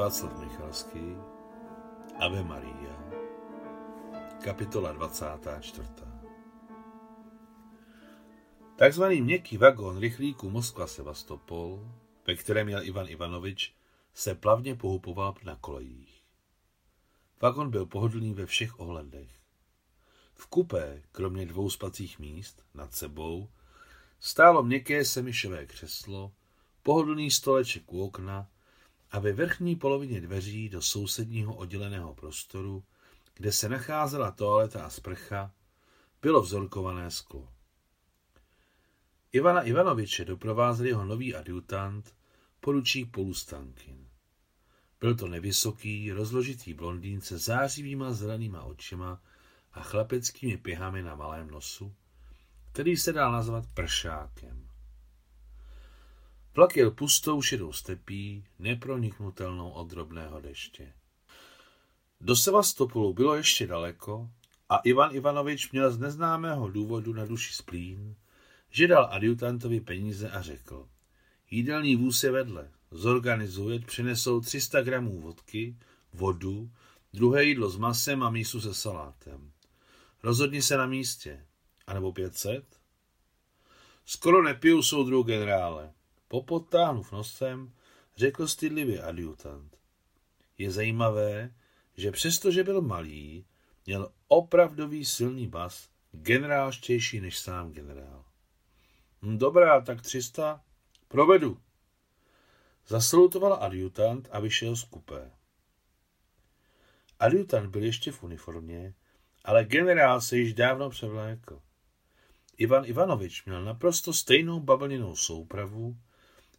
Václav Michalský, Ave Maria, kapitola 24. Takzvaný měkký vagón rychlíků Moskva-Sevastopol, ve kterém měl Ivan Ivanovič, se plavně pohupoval na kolejích. Vagon byl pohodlný ve všech ohledech. V kupé, kromě dvou spacích míst, nad sebou, stálo měkké semišové křeslo, pohodlný stoleček u okna a ve vrchní polovině dveří do sousedního odděleného prostoru, kde se nacházela toaleta a sprcha, bylo vzorkované sklo. Ivana Ivanoviče doprovázel jeho nový adjutant, poručík Polustankin. Byl to nevysoký, rozložitý blondýn se zářivýma zelenýma očima a chlapeckými pěhami na malém nosu, který se dal nazvat pršákem. Vlak jel pustou šedou stepí, neproniknutelnou od drobného deště. Do Sevastopolu bylo ještě daleko a Ivan Ivanovič měl z neznámého důvodu na duši splín, že dal adjutantovi peníze a řekl, jídelní vůz je vedle, zorganizuje, přinesou 300 gramů vodky, vodu, druhé jídlo s masem a mísu se salátem. Rozhodni se na místě. A nebo 500? Skoro nepiju soudru generále. Popotáhnув nosem, řekl stydlivě adjutant. Je zajímavé, že přestože byl malý, měl opravdový silný bas, generálštější než sám generál. Hm, dobrá, tak 300? Provedu. Zasalutoval adjutant a vyšel z kupé. Adjutant byl ještě v uniformě, ale generál se již dávno převlékl. Ivan Ivanovič měl naprosto stejnou bavlněnou soupravu,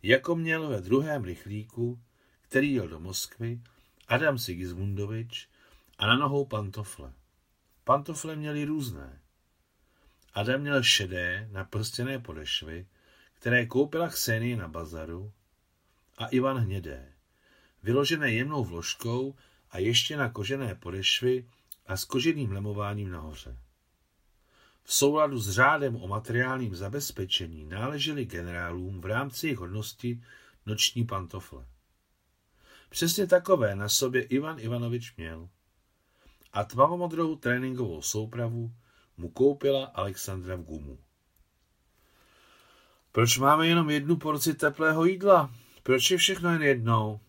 jako měl ve druhém rychlíku, který jel do Moskvy, Adam Sigismundovič a na nohou pantofle. Pantofle měly různé. Adam měl šedé, naprstěné podešvy, které koupila Ksenie na bazaru, a Ivan hnědé, vyložené jemnou vložkou a ještě na kožené podešvy a s koženým lemováním nahoře. V souladu s řádem o materiálním zabezpečení náležely generálům v rámci jejich hodnosti noční pantofle. Přesně takové na sobě Ivan Ivanovič měl. A tmavomodrou tréninkovou soupravu mu koupila Alexandra v gumu. Proč máme jenom jednu porci teplého jídla? Proč je všechno jen jednou?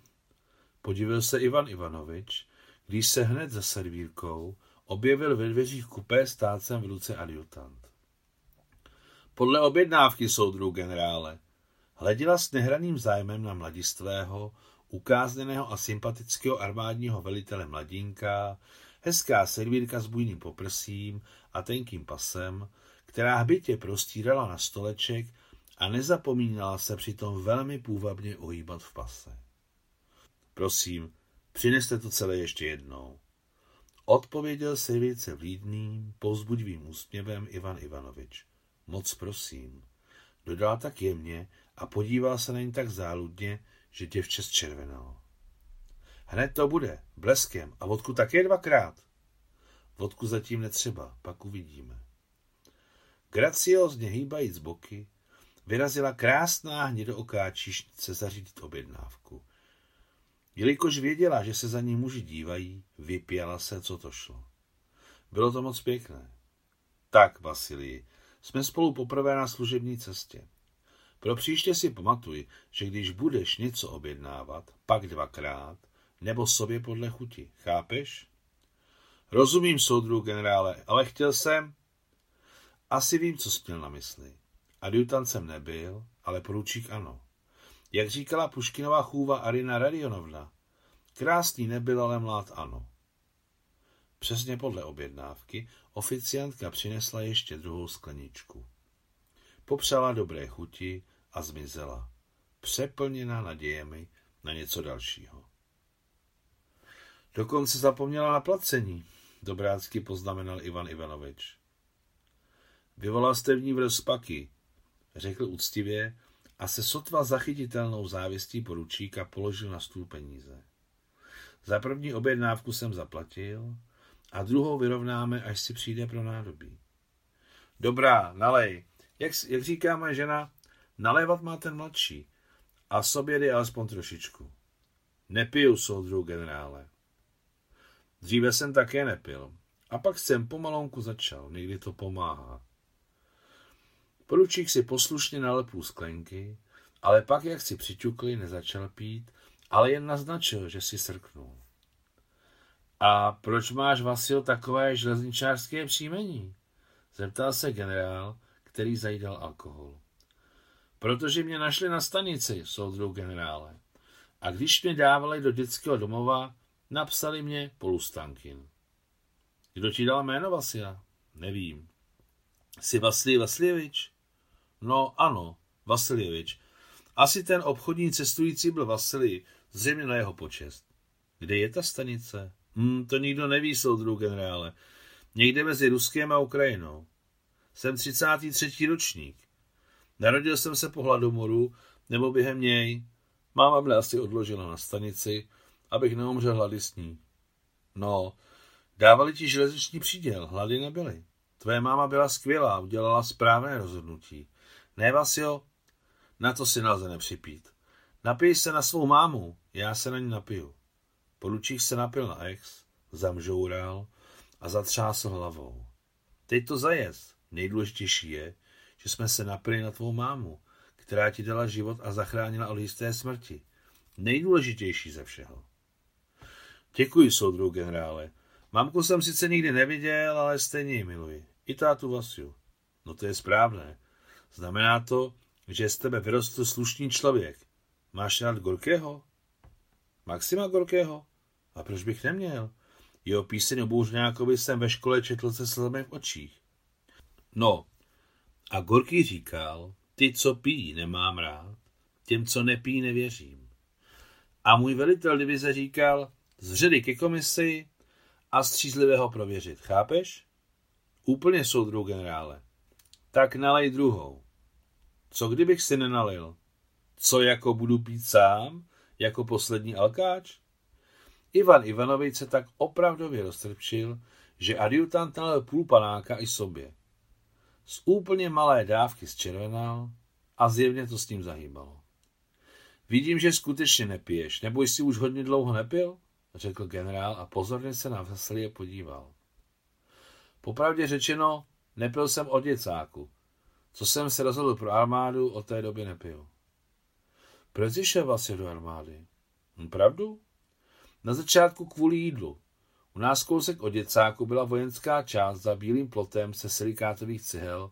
Podívil se Ivan Ivanovič, když se hned za servírkou objevil ve dveřích kupé stácem v ruce adjutant. Podle objednávky soudru generále hleděla s nehraným zájmem na mladistvého, ukázněného a sympatického armádního velitele mladinka, hezká servírka s bujným poprsím a tenkým pasem, která hbitě prostírala na stoleček a nezapomínala se přitom velmi půvabně ohýbat v pase. Prosím, přineste to celé ještě jednou. Odpověděl servírce vlídným, povzbudivým úsměvem Ivan Ivanovič. Moc prosím. Dodal tak jemně a podíval se na ní tak záludně, že děvče zčervenalo. Hned to bude, bleskem a vodku také dvakrát. Vodku zatím netřeba, pak uvidíme. Graciozně hýbajíc boky, vyrazila krásná hnědooká číšnice zařídit objednávku. Jelikož věděla, že se za ní muži dívají, vypěla se, co to šlo. Bylo to moc pěkné. Tak, Vasilii, jsme spolu poprvé na služební cestě. Pro příště si pamatuj, že když budeš něco objednávat, pak dvakrát, nebo sobě podle chuti. Chápeš? Rozumím, soudru generále, ale chtěl jsem... Asi vím, co jsi měl na mysli. Adjutant jsem nebyl, ale poručík ano. Jak říkala Puškinová chůva Arina Radionovna, krásný nebyl, ale mlád ano. Přesně podle objednávky oficiantka přinesla ještě druhou skleničku. Popřála dobré chuti a zmizela, přeplněná nadějemi na něco dalšího. Dokonce zapomněla na placení, dobrácky poznamenal Ivan Ivanovič. Vyvolal jste v ní v rozpaky, řekl úctivě a se sotva zachytitelnou závistí poručíka položil na stůl peníze. Za první objednávku jsem zaplatil a druhou vyrovnáme, až si přijde pro nádobí. Dobrá, nalej. Jak, jak říká moje žena, nalévat má ten mladší a sobě jde alespoň trošičku. Nepiju, soudru generále. Dříve jsem také nepil. A pak jsem pomalonku začal, někdy to pomáhá. Poručík si poslušně nalil půl sklenky, ale pak, jak si přiťukli, nezačal pít, ale jen naznačil, že si srknul. A proč máš, Vasil, takové železničářské příjmení? Zeptal se generál, který zajídal alkohol. Protože mě našli na stanici, soudrou generále. A když mě dávali do dětského domova, napsali mě Polustankin. Kdo ti dal jméno Vasila? Nevím. Jsi Vasilij Vasiljevič? No ano, Vasiljevič. Asi ten obchodní cestující byl Vasilij, zřejmě na jeho počest. Kde je ta stanice? Hmm, to nikdo neví, soudru generále. Někde mezi Ruskem a Ukrajinou. Jsem 33. ročník. Narodil jsem se po hladomoru, nebo během něj. Máma mě asi odložila na stanici, abych neumřel hlady s ní. No, dávali ti železniční příděl, hlady nebyly. Tvoje máma byla skvělá, udělala správné rozhodnutí. Ne, Vasio, na to si nelze nepřipít. Napij se na svou mámu, já se na ní napiju. Poručík se napil na ex, zamžoural a zatřásl hlavou. Teď to zajez. Nejdůležitější je, že jsme se napili na tvou mámu, která ti dala život a zachránila od jisté smrti. Nejdůležitější ze všeho. Děkuji, soudru generále. Mamku jsem sice nikdy neviděl, ale stejně ji miluji. I tátu Vasiu. No to je správné. Znamená to, že z tebe vyrostl slušný člověk. Máš rád Gorkého? Maxima Gorkého? A proč bych neměl? Jeho píseň o Bůřňákovi jsem ve škole četl se slzami v očích. No, a Gorký říkal, ty, co pijí, nemám rád, těm, co nepí, nevěřím. A můj velitel divize říkal, zředy ke komisi a střízlivého prověřit, chápeš? Úplně soudru, generále. Tak nalej druhou. Co kdybych si nenalil? Co jako budu pít sám? Jako poslední alkáč? Ivan Ivanovič se tak opravdově roztrpčil, že adjutant nalil půl panáka i sobě. Z úplně malé dávky zčervenal a zjevně to s ním zahýbalo. Vidím, že skutečně nepiješ, nebo jsi už hodně dlouho nepil? řekl generál a pozorně se na Veselie podíval. Popravdě řečeno, nepil jsem od děcáku. Co jsem se rozhodl pro armádu, od té doby nepil. Proč jsi šel vlastně do armády? Hm, pravdu? Na začátku kvůli jídlu. U nás kousek od děcáku byla vojenská část za bílým plotem se silikátových cihel,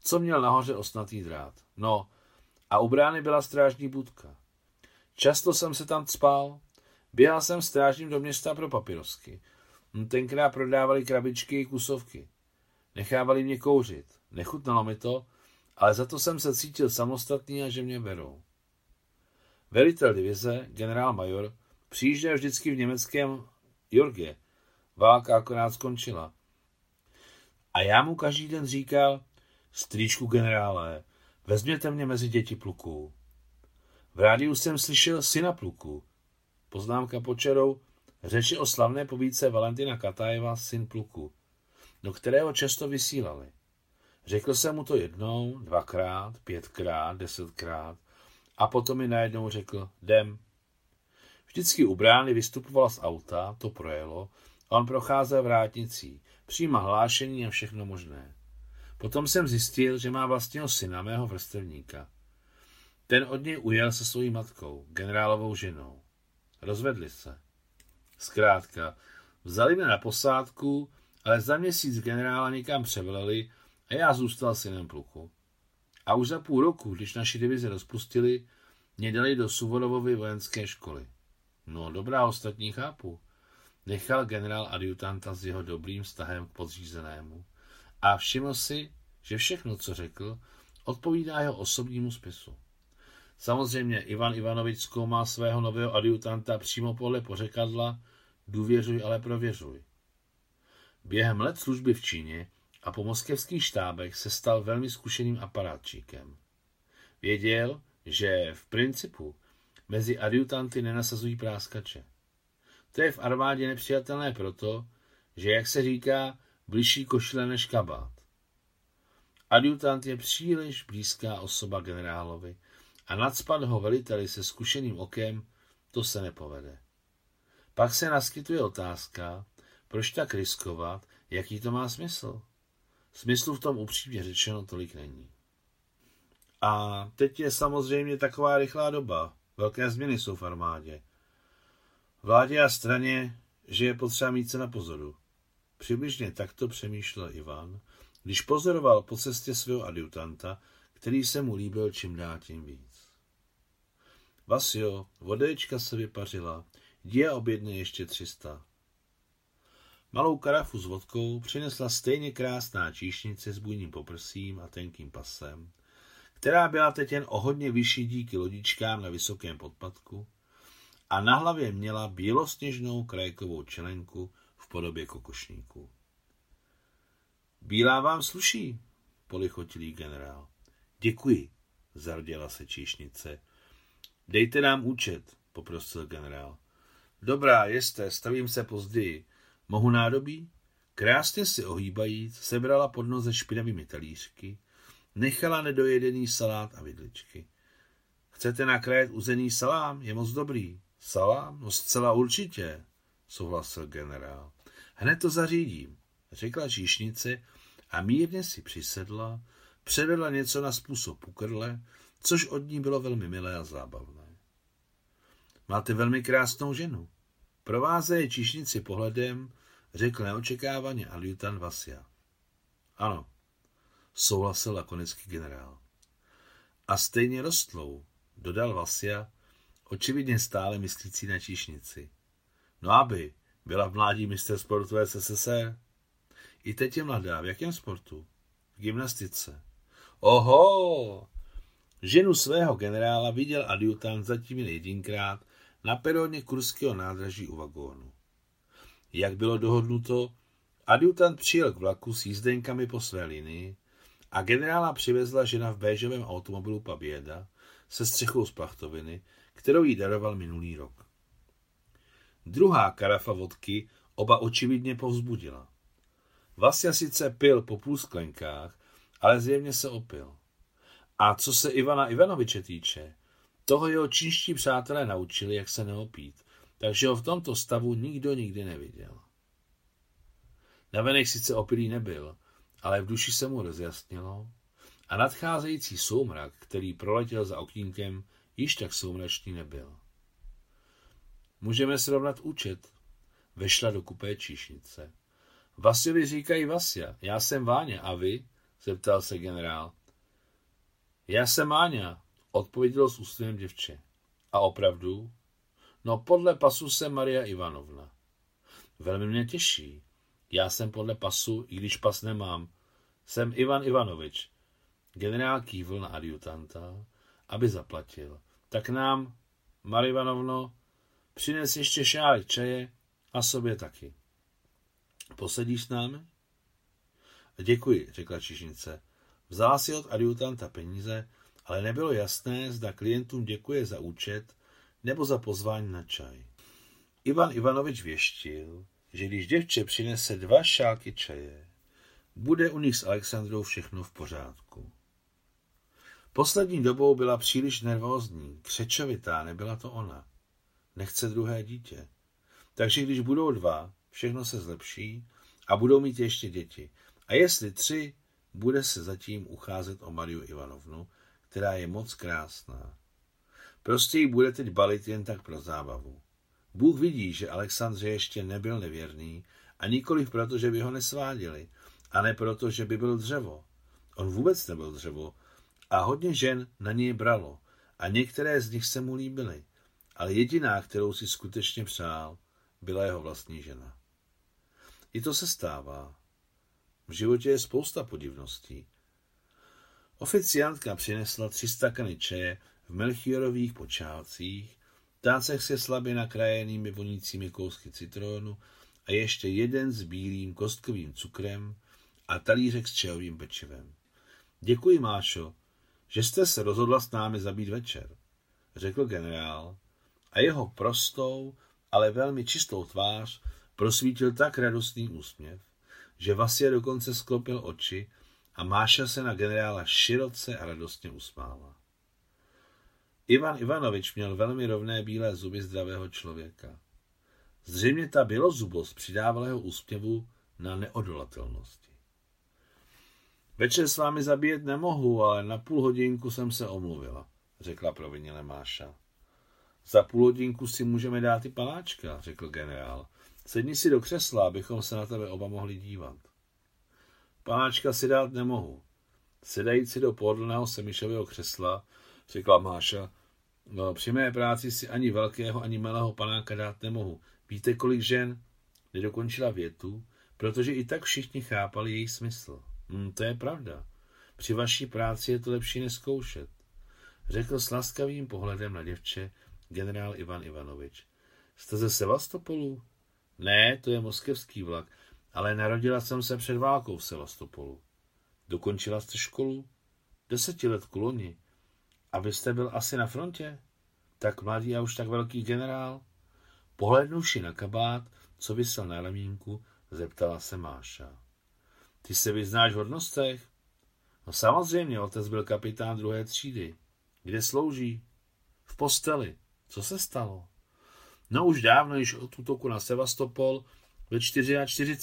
co měl nahoře osnatý drát. No, a u brány byla strážní budka. Často jsem se tam spál. Běhal jsem strážním do města pro papirosky. Hm, tenkrát prodávali krabičky i kusovky. Nechávali mě kouřit. Nechutnalo mi to, ale za to jsem se cítil samostatný a že mě berou. Velitel divize, generál major, přijížděl vždycky v německém Jorge. Válka akorát skončila. A já mu každý den říkal, strýčku generále, vezměte mě mezi děti pluků. V rádiu jsem slyšel syna pluku. Poznámka počerou, řeči o slavné povídce Valentina Katajeva, syn pluku, do kterého často vysílali. Řekl jsem mu to jednou, dvakrát, pětkrát, desetkrát a potom mi najednou řekl, jdem. Vždycky u brány vystupovala z auta, to projelo, a on procházel vrátnicí, přijímal hlášení a všechno možné. Potom jsem zjistil, že má vlastního syna, mého vrstevníka. Ten od něj ujel se svojí matkou, generálovou ženou. Rozvedli se. Zkrátka, vzali mě na posádku, ale za měsíc generála někam převeleli a já zůstal synem pluku. A už za půl roku, když naši divizi rozpustili, mě dali do Suvorovovy vojenské školy. No dobrá, ostatní chápu. Nechal generál adjutanta s jeho dobrým vztahem k podřízenému a všiml si, že všechno, co řekl, odpovídá jeho osobnímu spisu. Samozřejmě Ivan Ivanovič zkoumá svého nového adjutanta přímo podle pořekadla důvěřuj, ale prověřuj. Během let služby v Číně a po moskevských štábech se stal velmi zkušeným aparátčíkem. Věděl, že v principu mezi adjutanty nenasazují práskače. To je v armádě nepřijatelné proto, že, jak se říká, blížší košile než kabát. Adjutant je příliš blízká osoba generálovi a nadspat ho veliteli se zkušeným okem to se nepovede. Pak se naskytuje otázka, proč tak riskovat, jaký to má smysl. Smyslu v tom upřímně řečeno tolik není. A teď je samozřejmě taková rychlá doba. Velké změny jsou v armádě. Vládě a straně, že je potřeba mít se na pozoru. Přibližně takto přemýšlel Ivan, když pozoroval po cestě svého adjutanta, který se mu líbil čím dál tím víc. Vasio, vodečka se vypařila, jdi a objedne ještě 300. Malou karafu s vodkou přinesla stejně krásná číšnice s bujným poprsím a tenkým pasem, která byla teď jen o hodně vyšší díky lodičkám na vysokém podpadku a na hlavě měla bělosněžnou krajkovou čelenku v podobě kokošníku. Bílá vám sluší, polichotilý generál. Děkuji, zarděla se číšnice. Dejte nám účet, poprosil generál. Dobrá, jeste, stavím se později. Mohu nádobí? Krásně si ohýbajíc, sebrala pod noze špinavými talířky, nechala nedojedený salát a vidličky. Chcete nakrájet uzený salám? Je moc dobrý. Salám? No zcela určitě, souhlasil generál. Hned to zařídím, řekla číšnice a mírně si přisedla, předvedla něco na způsob pukrle, což od ní bylo velmi milé a zábavné. Máte velmi krásnou ženu. Provázeje číšnici pohledem, řekl neočekávaně adjutant Vasia. Ano, souhlasil lakonický generál. A stejně rostlou, dodal Vasia, očividně stále myslící na číšnici. No aby, byla v mládí mistr sportu SSSR. I teď je mladá. V jakém sportu? V gymnastice. Oho! Ženu svého generála viděl adjutant zatím jen jedinkrát na peroně kurského nádraží u vagónu. Jak bylo dohodnuto, adjutant přijel k vlaku s jízdenkami po své linii a generála přivezla žena v béžovém automobilu Paběda se střechou z plachtoviny, kterou jí daroval minulý rok. Druhá karafa vodky oba očividně povzbudila. Vasja sice pil po půl sklenkách, ale zjevně se opil. A co se Ivana Ivanoviče týče, toho jeho čínští přátelé naučili, jak se neopít, takže ho v tomto stavu nikdo nikdy neviděl. Navenek sice opilý nebyl, ale v duši se mu rozjasnilo a nadcházející soumrak, který proletěl za okýnkem, již tak soumračný nebyl. Můžeme srovnat účet. Vešla do kupé číšnice. Vasili říkají Vasia, já jsem Váňa, a vy? zeptal se generál. Já jsem Máňa, odpovědělo s úsměvem děvče. A opravdu? No podle pasu jsem Maria Ivanovna. Velmi mě těší. Já jsem podle pasu, i když pas nemám. Jsem Ivan Ivanovič. Generál kývl na adjutanta, aby zaplatil. Tak nám, Maria Ivanovno, přines ještě šálek čaje a sobě taky. Posedíš s námi? Děkuji, řekla čišnice. Vzala si od adjutanta peníze, ale nebylo jasné, zda klientům děkuje za účet nebo za pozvání na čaj. Ivan Ivanovič věštil, že když děvče přinese dva šálky čaje, bude u nich s Alexandrou všechno v pořádku. Poslední dobou byla příliš nervózní, křečovitá, nebyla to ona. Nechce druhé dítě. Takže když budou dva, všechno se zlepší a budou mít ještě děti. A jestli tři, bude se zatím ucházet o Mariu Ivanovnu, která je moc krásná. Prostě ji bude teď balit jen tak pro zábavu. Bůh vidí, že Alexandře ještě nebyl nevěrný a nikoliv proto, že by ho nesváděli, a ne proto, že by byl dřevo. On vůbec nebyl dřevo a hodně žen na něj bralo a některé z nich se mu líbily, ale jediná, kterou si skutečně přál, byla jeho vlastní žena. I to se stává. V životě je spousta podivností. Oficiantka přinesla tři stakany čeje v melchiorových počátcích, tácech se slabě nakrájenými vonícími kousky citronu a ještě jeden s bílým kostkovým cukrem a talířek s čajovým pečivem. Děkuji, Mášo, že jste se rozhodla s námi zabít večer, řekl generál a jeho prostou, ale velmi čistou tvář prosvítil tak radostný úsměv, že Vasia dokonce sklopil oči a Máša se na generála široce a radostně usmála. Ivan Ivanovič měl velmi rovné bílé zuby zdravého člověka. Zřejmě ta bělozubost přidávala jeho úsměvu na neodolatelnosti. Večer s vámi zabíjet nemohu, ale na půl hodinku jsem se omluvila, řekla proviněle Máša. Za půl hodinku si můžeme dát i panáčka, řekl generál. Sedni si do křesla, abychom se na tebe oba mohli dívat. Panáčka si dát nemohu. Sedající do pohodlného semišového křesla, řekla Máša, no, při mé práci si ani velkého, ani malého panáka dát nemohu. Víte, kolik žen? Nedokončila větu, protože i tak všichni chápali její smysl. Hm, to je pravda. Při vaší práci je to lepší neskoušet. Řekl s laskavým pohledem na děvče generál Ivan Ivanovič. Jste ze Sevastopolu? Ne, to je moskevský vlak, ale narodila jsem se před válkou v Sevastopolu. Dokončila jste školu? Deseti let loni. A vy jste byl asi na frontě? Tak mladý a už tak velký generál? Pohlednuši na kabát, co vysel na ramínku, zeptala se Máša. Ty se vyznáš v hodnostech? No samozřejmě, otec byl kapitán druhé třídy. Kde slouží? V posteli. Co se stalo? No už dávno již od útoku na Sevastopol ve 44.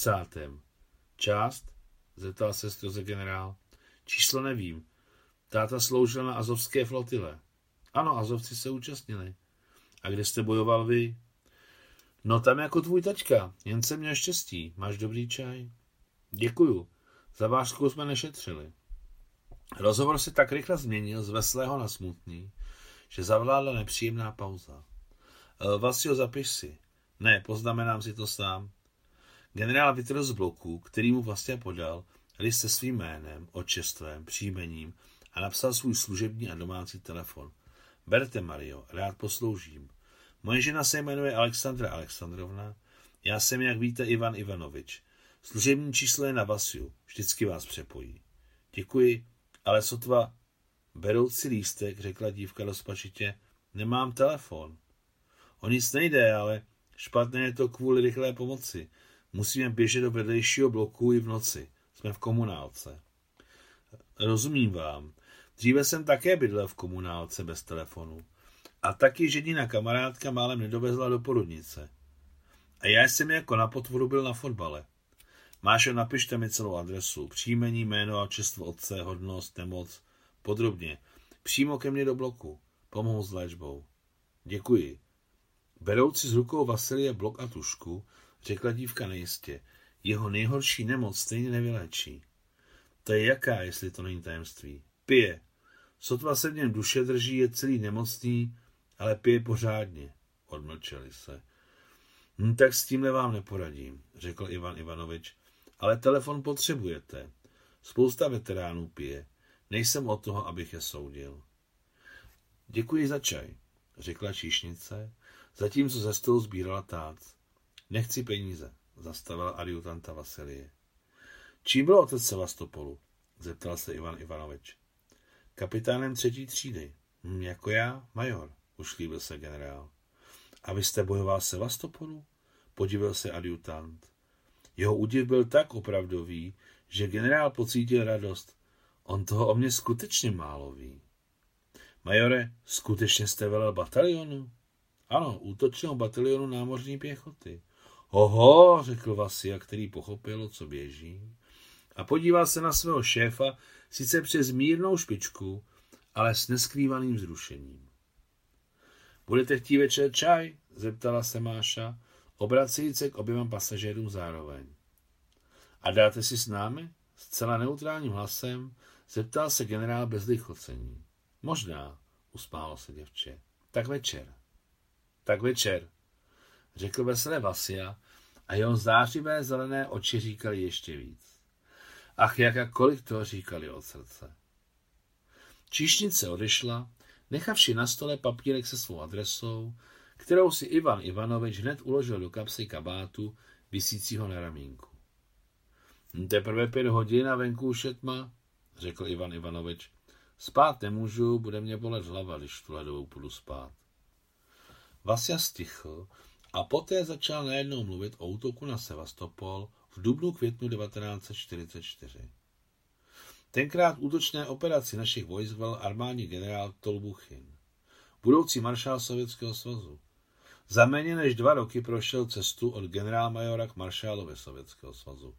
Část? Zeptal se stroze generál. Číslo nevím. Táta sloužil na azovské flotile. Ano, azovci se účastnili. A kde jste bojoval vy? No tam jako tvůj tačka, jen jsem měl štěstí. Máš dobrý čaj? Děkuju. Za váškou jsme nešetřili. Rozhovor se tak rychle změnil z veselého na smutný, že zavládla nepříjemná pauza. E, Vasio, zapiš si. Ne, poznamenám si to sám. Generál vytrhl z bloku, který mu vlastně podal, list se svým jménem, očestvem, příjmením a napsal svůj služební a domácí telefon. Berte, Mario, rád posloužím. Moje žena se jmenuje Alexandra Alexandrovna, já jsem, jak víte, Ivan Ivanovič. Služební číslo je na Vasiu, vždycky vás přepojí. Děkuji, ale sotva berouci lístek, řekla dívka rozpačitě, nemám telefon. O nic nejde, ale špatné je to kvůli rychlé pomoci. Musíme běžet do vedlejšího bloku i v noci. Jsme v komunálce. Rozumím vám. Dříve jsem také bydlel v komunálce bez telefonu. A taky ženina kamarádka málem nedovezla do porodnice. A já jsem jako na potvoru byl na fotbale. Mášo, napište mi celou adresu, příjmení, jméno a čestvo otce, hodnost, nemoc, podrobně. Přímo ke mně do bloku. Pomohu s léčbou. Děkuji. Berouci z rukou Vasilie blok a tušku, řekla dívka nejistě. Jeho nejhorší nemoc stejně nevylečí. To je jaká, jestli to není tajemství? Pije. Sotva se v něm duše drží, je celý nemocný, ale pije pořádně. Odmlčeli se. Hm, tak s tímhle vám neporadím, řekl Ivan Ivanovič. Ale telefon potřebujete. Spousta veteránů pije. Nejsem o toho, abych je soudil. Děkuji za čaj, řekla číšnice, zatímco ze stolu sbírala tác. Nechci peníze, zastavila adjutanta Vasilie. Čím byl otec Sevastopolu? zeptal se Ivan Ivanovič. Kapitánem třetí třídy. Hm, jako já, major, ušlíbil se generál. A vy jste bojoval Sevastopolu? Podíval se adjutant. Jeho údiv byl tak opravdový, že generál pocítil radost. On toho o mě skutečně málo ví. Majore, skutečně jste velel batalionu? Ano, útočného batalionu námořní pěchoty. Oho, řekl Vasia, který pochopil, co běží. A podíval se na svého šéfa, sice přes mírnou špičku, ale s neskrývaným zrušením. Budete chtít večer čaj? zeptala se Máša, obracejíc se k oběma pasažérům zároveň. A dáte si s námi? Zcela neutrálním hlasem zeptal se generál bez lichocení. Možná, usmálo se děvče. Tak večer. Tak večer, řekl veselé Vasia a jeho zářivé zelené oči říkali ještě víc. Ach, jak a kolik toho říkali od srdce. Číšnice odešla, nechavši na stole papírek se svou adresou, kterou si Ivan Ivanovič hned uložil do kapsy kabátu, visícího na ramínku. Teprve pět hodin a venku už je tma, řekl Ivan Ivanovič. Spát nemůžu, bude mě bolet hlava, když tu ledovou půjdu spát. Vasia stichl a poté začal najednou mluvit o útoku na Sevastopol v dubnu květnu 1944. Tenkrát útočné operaci našich vojsk vel armádní generál Tolbuchin. budoucí maršál Sovětského svazu. Za méně než dva roky prošel cestu od generálmajora k maršálovi Sovětského svazu.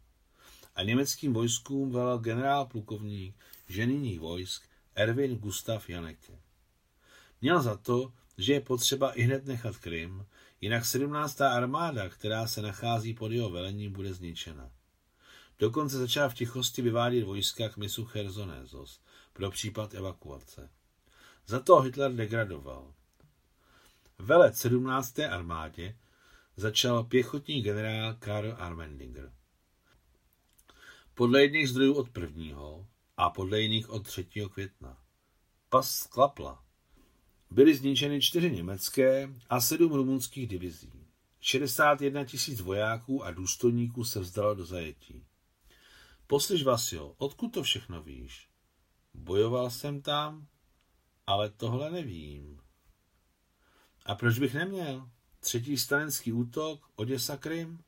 A německým vojskům velel generál plukovník ženinních vojsk Erwin Gustav Janeke. Měl za to, že je potřeba i hned nechat Krym, jinak 17. armáda, která se nachází pod jeho velením, bude zničena. Dokonce začal v tichosti vyvádět vojska k misu Chersonézos pro případ evakuace. Za to Hitler degradoval. Velec 17. armádě začal pěchotní generál Karl Armendinger. Podle jedných zdrojů od 1. a podle jiných od 3. května. Pas sklapla. Byly zničeny čtyři německé a sedm rumunských divizí. 61 tisíc vojáků a důstojníků se vzdalo do zajetí. Poslyš, Vasio, odkud to všechno víš? Bojoval jsem tam, ale tohle nevím. A proč bych neměl? Třetí stalinský útok, Oděsa Krym?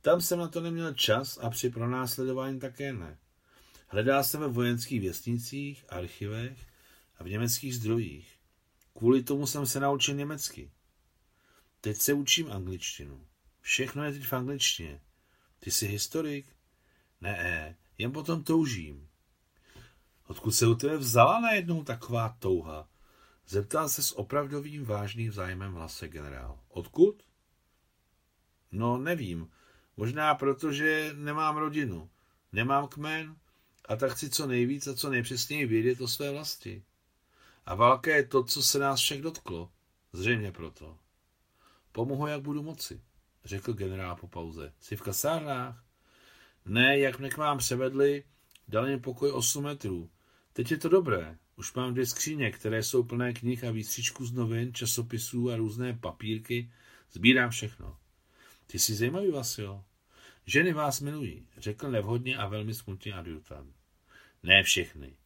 Tam jsem na to neměl čas a při pronásledování také ne. Hledal jsem ve vojenských věstnicích, archivech a v německých zdrojích. Kvůli tomu jsem se naučil německy. Teď se učím angličtinu. Všechno je teď v angličtině. Ty jsi historik? Ne, jen potom toužím. Odkud se u tebe vzala najednou taková touha? Zeptal se s opravdovým vážným zájmem hlase generál. Odkud? No, nevím. Možná proto, že nemám rodinu. Nemám kmen a tak chci co nejvíc a co nejpřesněji vědět o své vlasti. A válka je to, co se nás všech dotklo. Zřejmě proto. Pomohu, jak budu moci, řekl generál po pauze. Jsi v kasárnách? Ne, jak mě k vám převedli, dali mi pokoj 8 metrů. Teď je to dobré. Už mám dvě skříně, které jsou plné knih a výstřičků z novin, časopisů a různé papírky. Sbírám všechno. Ty jsi zajímavý, Vasil. Ženy vás milují, řekl nevhodně a velmi smutně adjutant. Ne všechny.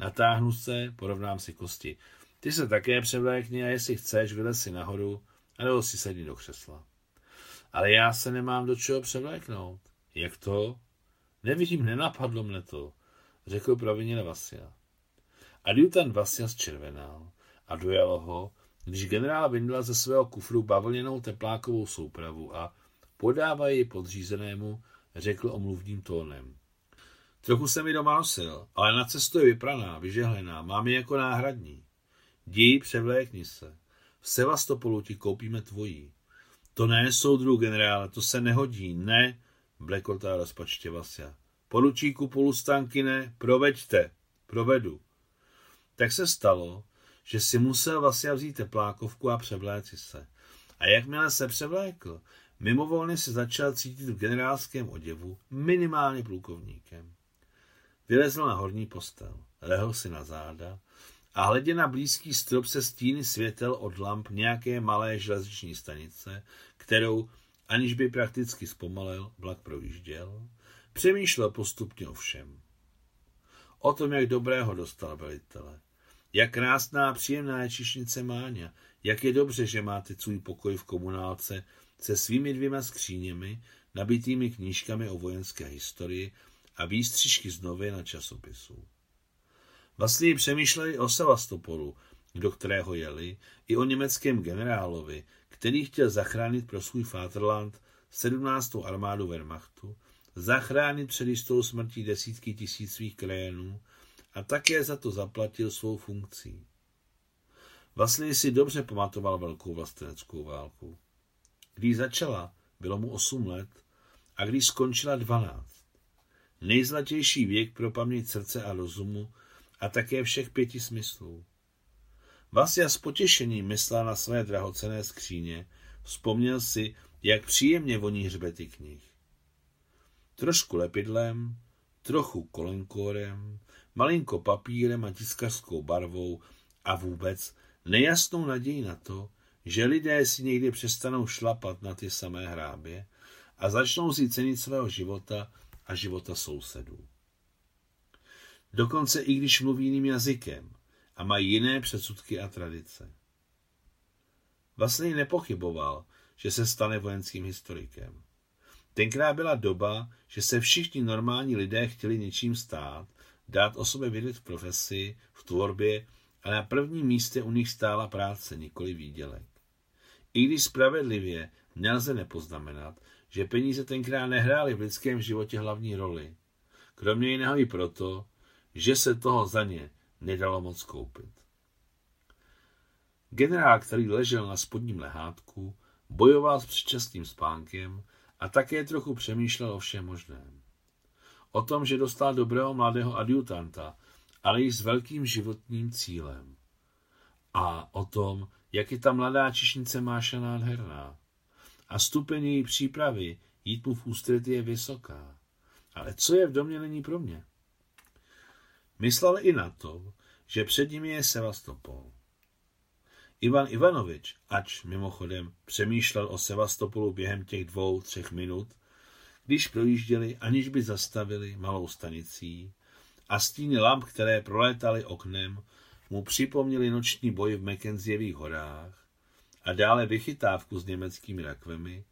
Natáhnu se, porovnám si kosti. Ty se také převlékni a jestli chceš, vylez si nahoru, anebo si sedni do křesla. Ale já se nemám do čeho převléknout. Jak to? Nevidím, nenapadlo mne to, řekl proviněle Vasia. Adjutant Vasia zčervenal a dojalo ho, když generál vyndal ze svého kufru bavlněnou teplákovou soupravu a podávají ji podřízenému, řekl omluvným tónem. Trochu se mi doma nosil, ale na cestu je vypraná, vyžehlená, mám ji jako náhradní. Dí, převlékni se. V Sevastopolu ti koupíme tvojí. To ne, soudru generále, to se nehodí, ne, blekotá rozpačtě Vasia. Poručíku ne, proveďte, provedu. Tak se stalo, že si musel Vasia vzít teplákovku a převléci se. A jakmile se převlékl, mimovolně se začal cítit v generálském oděvu, minimálně plukovníkem. Vylezl na horní postel, lehl si na záda a hledě na blízký strop se stíny světel od lamp nějaké malé železniční stanice, kterou, aniž by prakticky zpomalil, vlak projížděl, přemýšlel postupně o všem. O tom, jak dobrého dostal velitele. Jak krásná příjemná je čišnice Máňa. Jak je dobře, že máte svůj pokoj v komunálce se svými dvěma skříněmi, nabitými knížkami o vojenské historii a výstřižky z novin a časopisů. Vlastně přemýšleli o Sevastopolu, do kterého jeli, i o německém generálovi, který chtěl zachránit pro svůj Vaterland 17. armádu Wehrmachtu, zachránit před jistou smrtí desítky tisíc svých krajenů a také za to zaplatil svou funkcí. Vlastně si dobře pamatoval velkou vlasteneckou válku. Když začala, bylo mu 8 let a když skončila 12 nejzlatější věk pro paměť srdce a rozumu a také všech pěti smyslů. Vasia s potěšením myslel na své drahocené skříně, vzpomněl si, jak příjemně voní hřbety knih. Trošku lepidlem, trochu kolenkórem, malinko papírem a tiskařskou barvou a vůbec nejasnou naději na to, že lidé si někdy přestanou šlapat na ty samé hrábě a začnou si cenit svého života a života sousedů. Dokonce i když mluví jiným jazykem a mají jiné předsudky a tradice. Vlastně nepochyboval, že se stane vojenským historikem. Tenkrát byla doba, že se všichni normální lidé chtěli něčím stát, dát o sobě vědět v profesi, v tvorbě a na prvním místě u nich stála práce, nikoli výdělek. I když spravedlivě nelze nepoznamenat, že peníze tenkrát nehrály v lidském životě hlavní roli. Kromě jiného i proto, že se toho za ně nedalo moc koupit. Generál, který ležel na spodním lehátku, bojoval s předčasným spánkem a také trochu přemýšlel o všem možném. O tom, že dostal dobrého mladého adjutanta, ale i s velkým životním cílem. A o tom, jak je ta mladá čišnice Máša nádherná. A stupeň její přípravy jít mu v ústřety je vysoká. Ale co je v domě není pro mě. Myslel i na to, že před nimi je Sevastopol. Ivan Ivanovič, ač mimochodem přemýšlel o Sevastopolu během těch dvou, třech minut, když projížděli, aniž by zastavili malou stanicí, a stíny lamp, které prolétaly oknem, mu připomněli noční boj v Mackenzievých horách a dále vychytávku s německými rakvemi,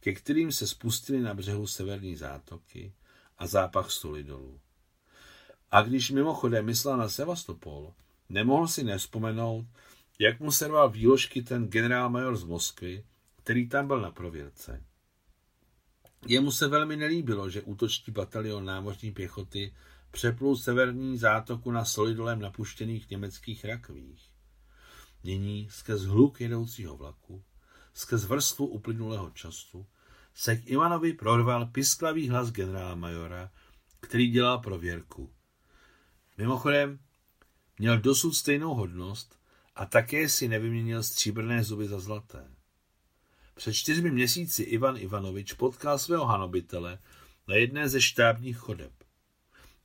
ke kterým se spustili na břehu severní zátoky a zápach soli dolů. A když mimochodem myslel na Sevastopol, nemohl si nevzpomenout, jak mu serval výložky ten generál-major z Moskvy, který tam byl na prověrce. Jemu se velmi nelíbilo, že útočný batalion námořní pěchoty přeplul severní zátoku na solidolem napuštěných německých rakvích. Nyní skrz hluk jedoucího vlaku, skrz vrstvu uplynulého času, se k Ivanovi prorval pisklavý hlas generála majora, který dělal prověrku. Mimochodem, měl dosud stejnou hodnost a také si nevyměnil stříbrné zuby za zlaté. Před čtyřmi měsíci Ivan Ivanovič potkal svého hanobitele na jedné ze štábních chodeb.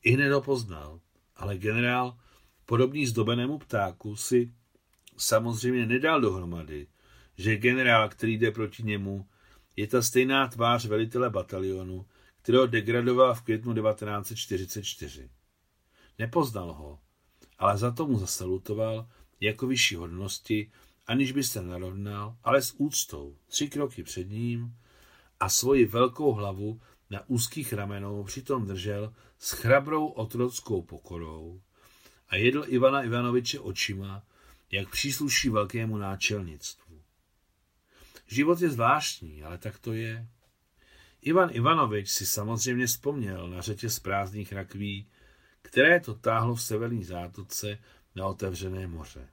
I hned ho poznal, ale generál, podobný zdobenému ptáku, si samozřejmě nedal dohromady, že generál, který jde proti němu, je ta stejná tvář velitele batalionu, kterého degradoval v květnu 1944. Nepoznal ho, ale za to mu zasalutoval jako vyšší hodnosti, aniž by se narovnal, ale s úctou, tři kroky před ním a svoji velkou hlavu na úzkých ramenou přitom držel s chrabrou otrockou pokorou a jedl Ivana Ivanoviče očima, jak přísluší velkému náčelnictvu. Život je zvláštní, ale tak to je. Ivan Ivanovič si samozřejmě vzpomněl na řetě z prázdných rakví, které to táhlo v severní zátoce na otevřené moře.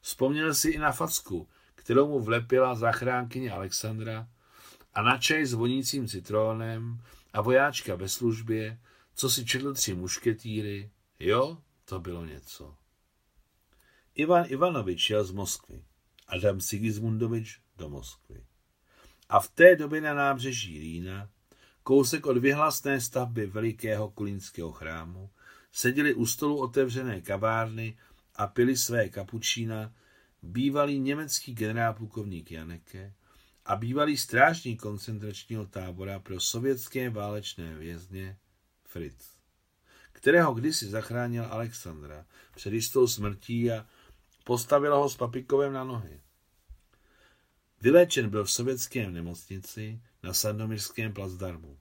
Vzpomněl si i na facku, kterou mu vlepila zachránkyně Alexandra a na čaj s vonícím citrónem a vojáčka ve službě, co si četl tři mušketýry. Jo, to bylo něco. Ivan Ivanovič jel z Moskvy, Adam Sigismundovič do Moskvy. A v té době na nábřeží Rýna, kousek od vyhlasné stavby velikého kulínského chrámu, seděli u stolu otevřené kavárny a pili své kapučína bývalý německý generálplukovník Janeke a bývalý strážník koncentračního tábora pro sovětské válečné vězně Fritz, kterého kdysi zachránil Alexandra před jistou smrtí a postavila ho s papikovem na nohy. Vyléčen byl v sovětském nemocnici na Sandomírském placdarmu.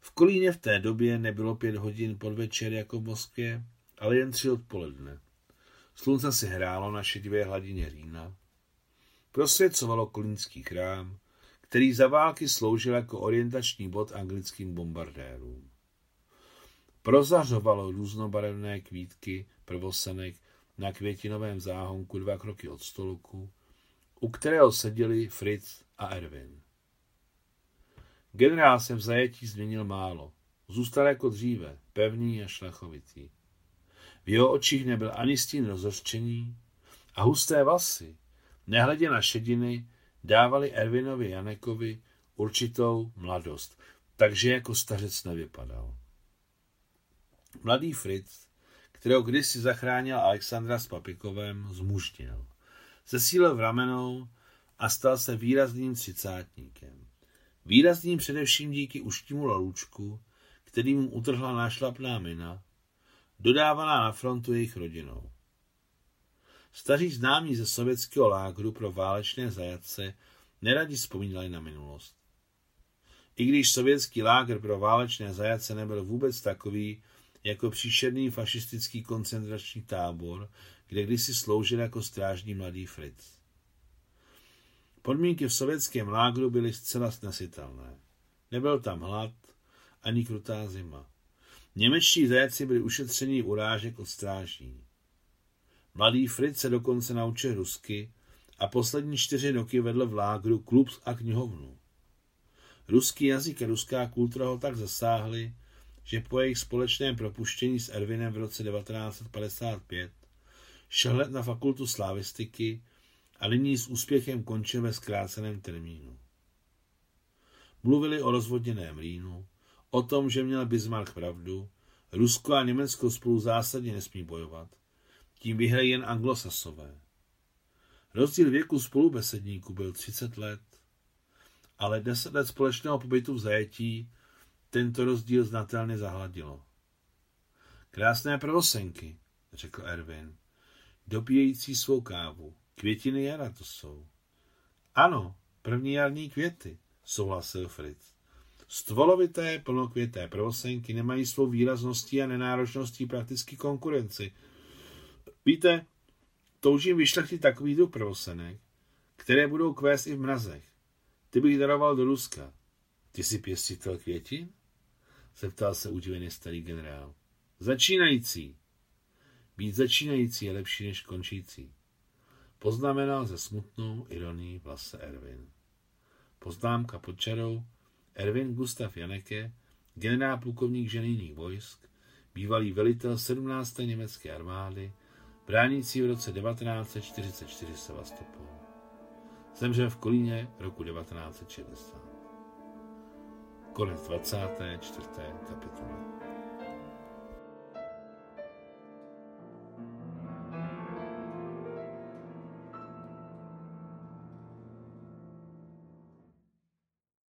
V Kolíně v té době nebylo pět hodin podvečer jako v Moskvě, ale jen tři odpoledne. Slunce si hrálo na šedivé hladině Rýna. Prosvěcovalo kolínský chrám, který za války sloužil jako orientační bod anglickým bombardérům. Prozařovalo různobarevné kvítky prvosenek na květinovém záhonku dva kroky od stolku, u kterého seděli Fritz a Erwin. Generál se v zajetí změnil málo. Zůstal jako dříve, pevný a šlachovitý. V jeho očích nebyl ani stín rozhořčení a husté vlasy, nehledě na šediny, dávali Ervinovi Janekovi určitou mladost, takže jako stařec nevypadal. Mladý Fritz, kterého kdysi zachránil Alexandra s Papikovem, zmužnil. Zesílil v ramenou a stal se výrazným třicátníkem. Výrazným především díky uštímu lalůčku, který mu utrhla nášlapná mina, dodávaná na frontu jejich rodinou. Staří známí ze sovětského lágru pro válečné zajatce neradi vzpomínali na minulost. I když sovětský lágr pro válečné zajatce nebyl vůbec takový, jako příšerný fašistický koncentrační tábor, kde kdysi sloužil jako strážní mladý Fritz. Podmínky v sovětském lágru byly zcela snesitelné. Nebyl tam hlad ani krutá zima. Němečtí zajatci byli ušetření urážek od stráží. Mladý Fritz se dokonce naučil rusky a poslední čtyři roky vedl v lágru klub a knihovnu. Ruský jazyk a ruská kultura ho tak zasáhly, že po jejich společném propuštění s Ervinem v roce 1955 šel na fakultu slavistiky a nyní s úspěchem končil ve zkráceném termínu. Mluvili o rozvodněném Rýnu, o tom, že měl Bismarck pravdu, Rusko a Německo spolu zásadně nesmí bojovat, tím vyhrají jen anglosasové. Rozdíl věku spolubesedníků byl 30 let, ale 10 let společného pobytu v zajetí tento rozdíl znatelně zahladilo. Krásné prvosenky, řekl Erwin, dobíjející svou kávu. Květiny jara to jsou. Ano, první jarní květy, souhlasil Fritz. Stvolovité, plnokvěté prvosenky nemají svou výrazností a nenáročností prakticky konkurenci. Víte, toužím vyšlechtit takový druh prvosenek, které budou kvést i v mrazech. Ty bych daroval do Ruska. Ty jsi pěstitel květin? Zeptal se udivený starý generál. Začínající. Být začínající je lepší než končící. Poznamenal ze smutnou ironii vlase Erwin. Poznámka pod čarou Erwin Gustav Janeke, generál plukovník ženijných vojsk, bývalý velitel 17. německé armády, bránící v roce 1944 Sevastopol. Zemřel v Kolíně roku 1960. Konec 24. kapitoly.